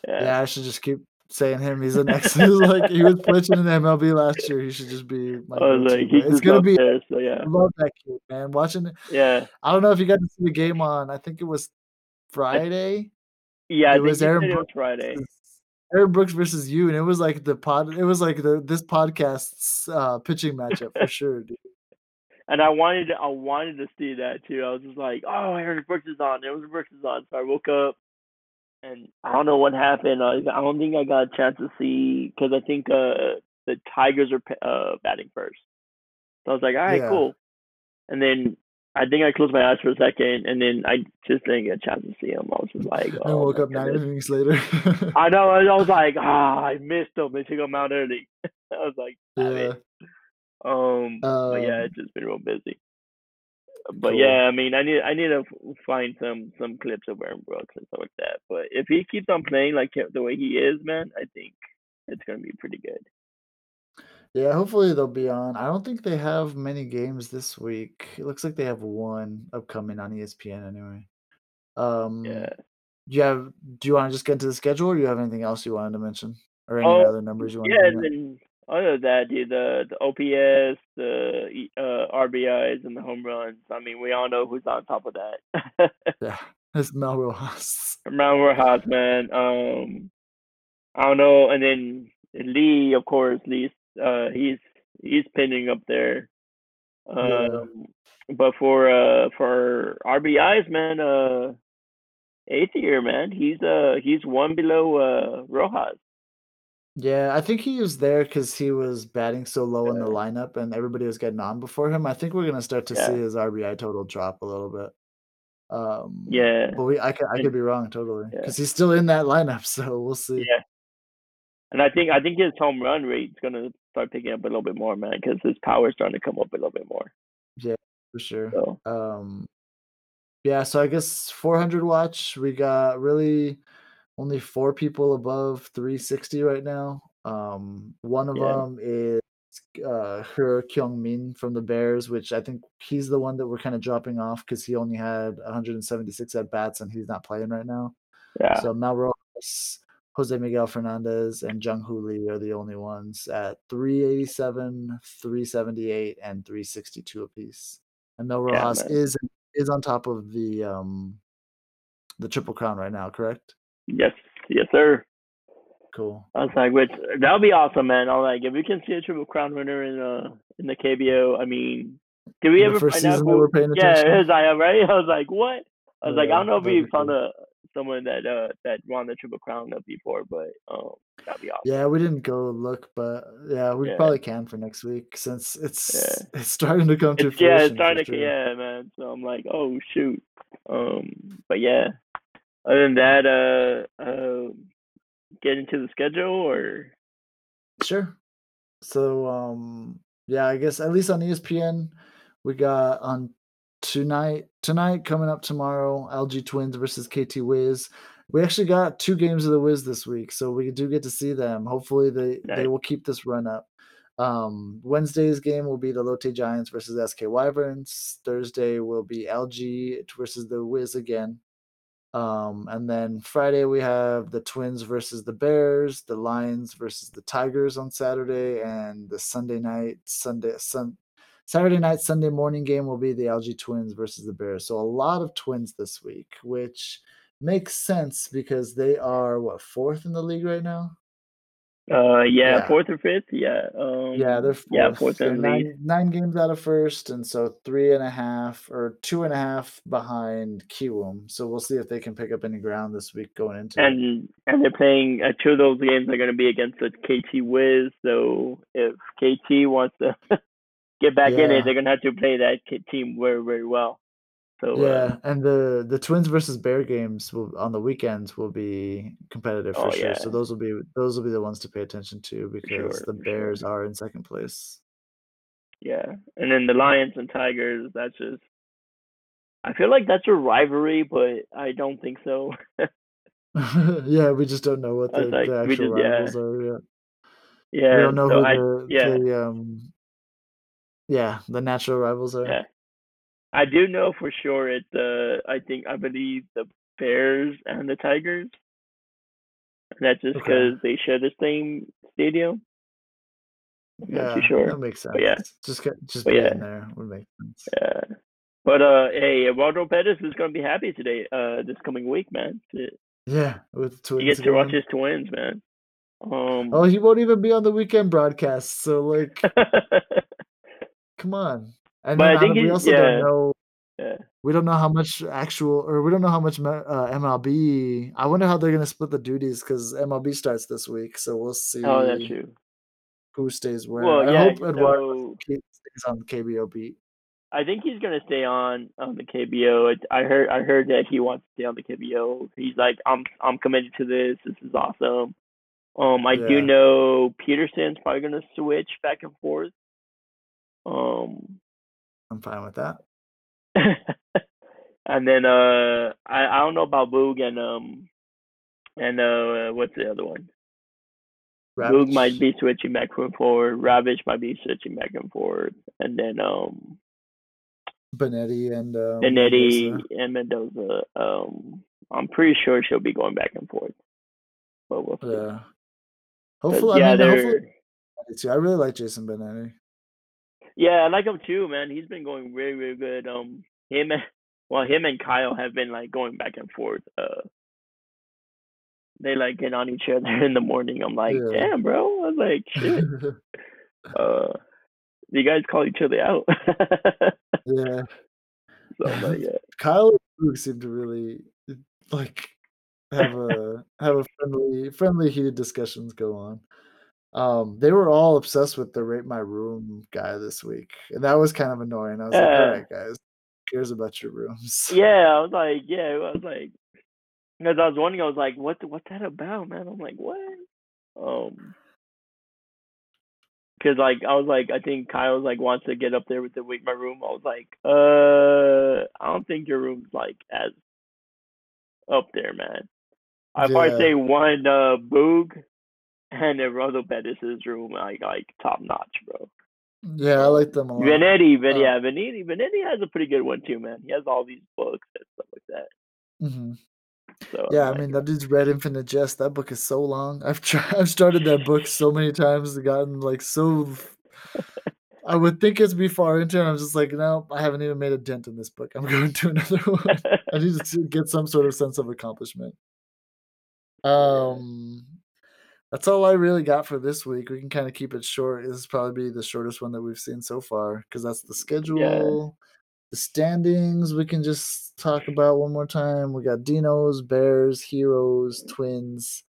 Speaker 2: Yeah,
Speaker 1: Yeah, I should just keep saying him. He's the next. He's like he was pitching in the MLB last year. He should just be my
Speaker 2: I was like, he's
Speaker 1: it's gonna be.
Speaker 2: there, so yeah.
Speaker 1: I love that kid, man. Watching it.
Speaker 2: Yeah.
Speaker 1: I don't know if you got to see the game on. I think it was Friday.
Speaker 2: Yeah,
Speaker 1: It was Aaron
Speaker 2: said it was
Speaker 1: Brooks.
Speaker 2: Friday.
Speaker 1: versus- Aaron Brooks versus you, and it was like the pod. It was like the this podcast's uh, pitching matchup for sure, dude.
Speaker 2: And I wanted to, I wanted to see that too. I was just like, oh, Aaron Brooks is on. Aaron Brooks is on. So I woke up, and I don't know what happened. I, I don't think I got a chance to see because I think uh, the Tigers are uh, batting first. So I was like, all right,
Speaker 1: Yeah.
Speaker 2: cool. And then I think I closed my eyes for a second, and then I just didn't get a chance to see him. I was just like, oh,
Speaker 1: woke
Speaker 2: my
Speaker 1: up nine
Speaker 2: goodness.
Speaker 1: innings later.
Speaker 2: I know. I was like, ah, I missed him. They took him out early. I was like,
Speaker 1: yeah.
Speaker 2: it. Um, but yeah,
Speaker 1: Um,
Speaker 2: it's just been real busy. But
Speaker 1: Cool.
Speaker 2: yeah, I mean, I need I need to find some some clips of Aaron Brooks and stuff like that. But if he keeps on playing like the way he is, man, I think it's gonna be pretty good.
Speaker 1: Yeah, hopefully they'll be on. I don't think they have many games this week. It looks like they have one upcoming on ESPN anyway. Um,
Speaker 2: Yeah.
Speaker 1: do you have? Do you want to just get into the schedule, or do you have anything else you wanted to mention, or any
Speaker 2: Oh,
Speaker 1: other numbers you want
Speaker 2: Yeah,
Speaker 1: to
Speaker 2: then other than that, dude, the the OPS, the uh, RBIs, and the home runs. I mean, we all know who's on top of that.
Speaker 1: Yeah, it's Mel Rojas.
Speaker 2: Mount Rojas, man. Um, I don't know, and then Lee, of course, Lee. Uh, he's he's pinning up there.
Speaker 1: Yeah.
Speaker 2: Um, but for uh for RBIs, man, uh, Altherr, man, he's uh he's one below uh Rojas.
Speaker 1: Yeah, I think he was there because he was batting so low in the lineup, and everybody was getting on before him. I think we're gonna start to see his RBI total drop a little bit. Um,
Speaker 2: Yeah,
Speaker 1: but we, I could, I could be wrong totally
Speaker 2: yeah,
Speaker 1: because he's still in that lineup, so we'll see.
Speaker 2: yeah, and I think I think his home run rate's gonna start picking up a little bit more, man, because his power's starting to come up a little bit more.
Speaker 1: Yeah, for sure.
Speaker 2: So
Speaker 1: Um, yeah, so I guess 400 watch, we got really only four people above 360 right now. Um, one of
Speaker 2: yeah,
Speaker 1: them is uh Heo Kyung Min from the Bears, which I think he's the one that we're kind of dropping off because he only had 176 at bats and he's not playing right now.
Speaker 2: yeah,
Speaker 1: So Mel Rojas, Jose Miguel Fernandez, and Jung Hoo Lee are the only ones at 387, 378, and 362 apiece. And Mel Rojas
Speaker 2: man.
Speaker 1: is is on top of the um the triple crown right now, correct?
Speaker 2: Yes, yes, sir.
Speaker 1: Cool.
Speaker 2: I was like, which that would be awesome, man. I was like, if we can see a triple crown winner in uh in the KBO, I mean, did we
Speaker 1: In
Speaker 2: ever find out who?
Speaker 1: we're paying
Speaker 2: Yeah, it was I right. I was like, what? I was like, I don't know if we found
Speaker 1: cool.
Speaker 2: a someone that uh that won the triple crown up before, but um, that'd be awesome.
Speaker 1: Yeah, we didn't go look, but yeah, we
Speaker 2: Yeah,
Speaker 1: probably can for next week since
Speaker 2: yeah.
Speaker 1: it's it's starting to come to
Speaker 2: It's yeah, it's starting to
Speaker 1: sure.
Speaker 2: yeah, man. So I'm like, oh shoot. Um, but yeah. Other than that, uh, uh, get into the schedule or
Speaker 1: Sure. So um yeah, I guess at least on ESPN we got on tonight tonight coming up tomorrow LG Twins versus KT Wiz. We actually got two games of the Wiz this week, so we do get to see them. Hopefully they they will keep this run up. Um Wednesday's game will be the Lotte Giants versus SK Wyverns. Thursday will be LG versus the Wiz again. Um, and then Friday we have the Twins versus the Bears, the Lions versus the Tigers on Saturday, and the Sunday night, Sunday, sun, Saturday night, Sunday morning game will be the LG Twins versus the Bears. So a lot of Twins this week, which makes sense because they are what fourth in the league right now.
Speaker 2: Uh, yeah,
Speaker 1: Yeah,
Speaker 2: fourth or fifth. Yeah.
Speaker 1: yeah, they're
Speaker 2: Um, yeah,
Speaker 1: fourth.
Speaker 2: fourth
Speaker 1: They're
Speaker 2: in
Speaker 1: nine nine games out of first, and so three and a half or two and a half behind Kiwoom. So we'll see if they can pick up any ground this week going into it.
Speaker 2: And and they're playing. Uh, two of those games are going to be against the KT Wiz. So if KT wants to get back in it, they're going to have to play that team very very well. So uh,
Speaker 1: Yeah, and the the Twins versus Bear games will on the weekends will be competitive for
Speaker 2: oh
Speaker 1: sure.
Speaker 2: yeah,
Speaker 1: So those will be those will be the ones to pay attention to because
Speaker 2: sure,
Speaker 1: the Bears
Speaker 2: sure.
Speaker 1: are in second place.
Speaker 2: Yeah, and then the Lions and Tigers. That's just. I feel like that's a rivalry, but I don't think so.
Speaker 1: yeah, we just don't know what the,
Speaker 2: like,
Speaker 1: the actual
Speaker 2: just yeah,
Speaker 1: rivals are yet. We
Speaker 2: yeah.
Speaker 1: don't know
Speaker 2: So
Speaker 1: who
Speaker 2: I
Speaker 1: the
Speaker 2: yeah
Speaker 1: the um yeah the natural rivals are.
Speaker 2: yeah. I do know for sure it's uh I think I believe the Bears and the Tigers. and that's just
Speaker 1: Okay.
Speaker 2: because they share the same stadium. I'm
Speaker 1: Yeah,
Speaker 2: sure.
Speaker 1: that makes sense.
Speaker 2: But yeah,
Speaker 1: Just get just
Speaker 2: but
Speaker 1: being
Speaker 2: yeah,
Speaker 1: there would make sense.
Speaker 2: yeah. But uh, hey, Eduardo Perez is gonna be happy today. Uh, this coming week, man. To-
Speaker 1: Yeah, with
Speaker 2: He
Speaker 1: twins
Speaker 2: gets to watch his twins, man. Um, Oh,
Speaker 1: he won't even be on the weekend broadcast. So like, come on. And
Speaker 2: but I think
Speaker 1: we also don't know
Speaker 2: yeah.
Speaker 1: we don't know how much actual or we don't know how much uh, MLB. I wonder how they're gonna split the duties because MLB starts this week. So we'll see.
Speaker 2: Oh, that's true.
Speaker 1: who stays where.
Speaker 2: Well,
Speaker 1: I
Speaker 2: yeah.
Speaker 1: hope Eduardo
Speaker 2: So
Speaker 1: stays on KBO beat.
Speaker 2: I think he's gonna stay on on the KBO. I heard I heard that he wants to stay on the KBO. He's like, I'm I'm committed to this. This is awesome. Um, I do know Peterson's probably gonna switch back and forth. Um,
Speaker 1: I'm fine with that.
Speaker 2: and then uh, I I don't know about Boog and um and uh what's the other one? Boog might be switching back and forward. Ravech might be switching back and forth, and then um
Speaker 1: Benetti, and um,
Speaker 2: Benetti
Speaker 1: Mendoza.
Speaker 2: and Mendoza. Um, I'm pretty sure she'll be going back and forth, but we'll see.
Speaker 1: Yeah. Hopefully,
Speaker 2: yeah,
Speaker 1: I mean, hopefully. I really like Jason Benetti.
Speaker 2: Yeah, I like him too, man. He's been going really, really good. Um, him well, him and Kyle have been like going back and forth. Uh, they like get on each other in the morning. I'm like,
Speaker 1: Yeah.
Speaker 2: damn, bro. I was like, shit. Uh, you guys call each other out.
Speaker 1: yeah.
Speaker 2: so like, yeah.
Speaker 1: Kyle and Luke seem to really like have a have a friendly friendly heated discussions go on. Um, they were all obsessed with the rate my room guy this week, and that was kind of annoying. I was like, all right, guys, cares about your rooms.
Speaker 2: Yeah, I was like, yeah, I was like, because I was wondering, I was like, what, what's that about, man? I'm like, what? Um, because like I was like, I think Kyle like wants to get up there with the wake my room. I was like, uh, I don't think your room's like as up there, man. I'd probably say one uh Boog and Eduardo Perez' room like like top notch, bro.
Speaker 1: Yeah, I like them a lot.
Speaker 2: Benetti, but
Speaker 1: Uh,
Speaker 2: yeah, Benetti, Benetti has a pretty good one too, man. He has all these books and stuff like that.
Speaker 1: mhm.
Speaker 2: So
Speaker 1: Yeah, I mean that dude's Red Infinite Jest. That book is so long. I've tried. I've started that book so many times and gotten like so. I would think it's be far into, it. I'm just like, no, I haven't even made a dent in this book. I'm going to another one. I need to get some sort of sense of accomplishment. Um, that's all I really got for this week. We can kind of keep it short. This is probably be the shortest one that we've seen so far because that's the schedule. The standings we can just talk about one more time. We got Dinos, Bears, Heroes, Twins,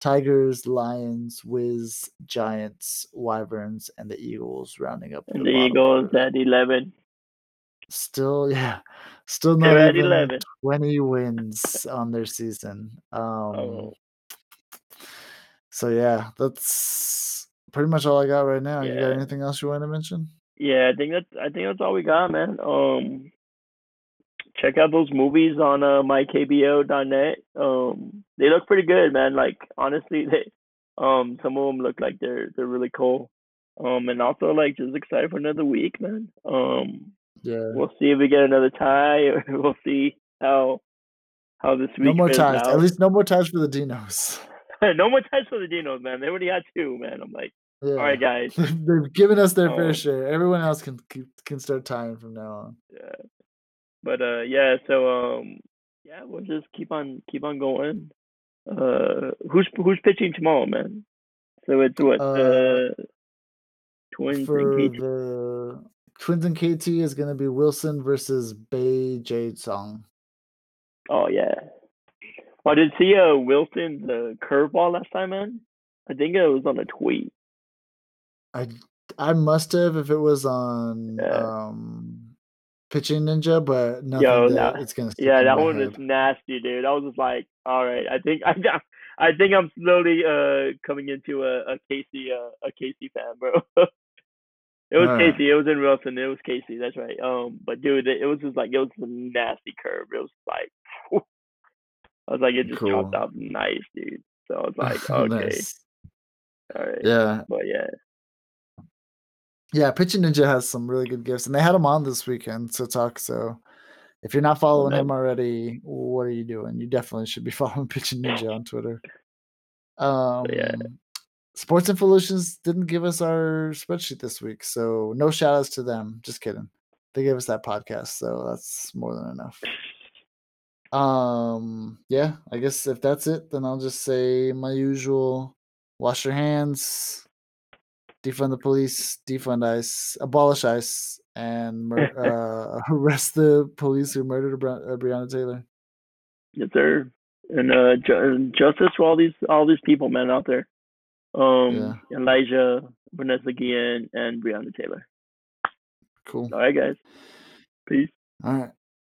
Speaker 1: Tigers, Lions, Wiz, Giants, Wyverns, and the Eagles rounding up
Speaker 2: and
Speaker 1: the
Speaker 2: the Eagles at eleven.
Speaker 1: Still, yeah, still not
Speaker 2: at
Speaker 1: even
Speaker 2: 11.
Speaker 1: 20 wins on their season. Um,
Speaker 2: Oh,
Speaker 1: so yeah, that's pretty much all I got right now. You got anything else you want to mention?
Speaker 2: yeah. I think that's I think that's all we got, man. Um, check out those movies on uh, mykbo.net. Um, they look pretty good, man. Like honestly, they um some of them look like they're they're really cool. Um, and also like just excited for another week, man. Um,
Speaker 1: Yeah.
Speaker 2: we'll see if we get another tie, or we'll see how how this week
Speaker 1: No more ties. At least no more ties for the Dinos.
Speaker 2: no more ties for the Dinos, man. They already had two, man. I'm like, all right, guys.
Speaker 1: They've given us their fair
Speaker 2: Um,
Speaker 1: share. Everyone else can can start tying from now on.
Speaker 2: Yeah. But uh yeah, so um yeah, we'll just keep on keep on going. Uh who's who's pitching tomorrow, man? So it's what
Speaker 1: Uh,
Speaker 2: uh Twins
Speaker 1: For
Speaker 2: and KT.
Speaker 1: the Twins and KT is going to be Wilson versus Bae Je-seong.
Speaker 2: Oh yeah. Oh, did see uh Wilson's uh, curveball last time, man? I think it was on a tweet.
Speaker 1: I I must have if it was on
Speaker 2: Yeah.
Speaker 1: um Pitching Ninja, but nothing
Speaker 2: Yo,
Speaker 1: that
Speaker 2: that
Speaker 1: it's gonna
Speaker 2: yeah, that one
Speaker 1: head.
Speaker 2: is nasty, dude. I was just like, all right, I think I I think I'm slowly uh coming into a, a Casey uh, a Casey fan, bro. it was
Speaker 1: Alright.
Speaker 2: Casey. It was in Wilson. It was Casey. That's right. Um, but dude, it, it was just like it was a nasty curve. It was like, I was like, it just chopped
Speaker 1: Cool.
Speaker 2: off nice, dude. So I was like, okay,
Speaker 1: nice.
Speaker 2: all right.
Speaker 1: Yeah.
Speaker 2: But yeah,
Speaker 1: Yeah, Pitching Ninja has some really good gifts, and they had him on this weekend to talk. So if you're not
Speaker 2: oh,
Speaker 1: following him already, what are you doing? You definitely should be following Pitching Ninja on Twitter. Um,
Speaker 2: yeah.
Speaker 1: Sports Info Solutions didn't give us our spreadsheet this week, so no shout outs to them. Just kidding. They gave us that podcast, so that's more than enough. Um, yeah, I guess if that's it, then I'll just say my usual wash your hands, defund the police, defund ICE, abolish ICE, and mur- uh, arrest the police who murdered Bri- uh, Breonna Taylor.
Speaker 2: Yes, sir. And uh, ju- justice for all these all these people, man, out there. Um, Elijah, Vanessa Guillen, and Breonna Taylor.
Speaker 1: Cool.
Speaker 2: All right, guys. Peace.
Speaker 1: All right.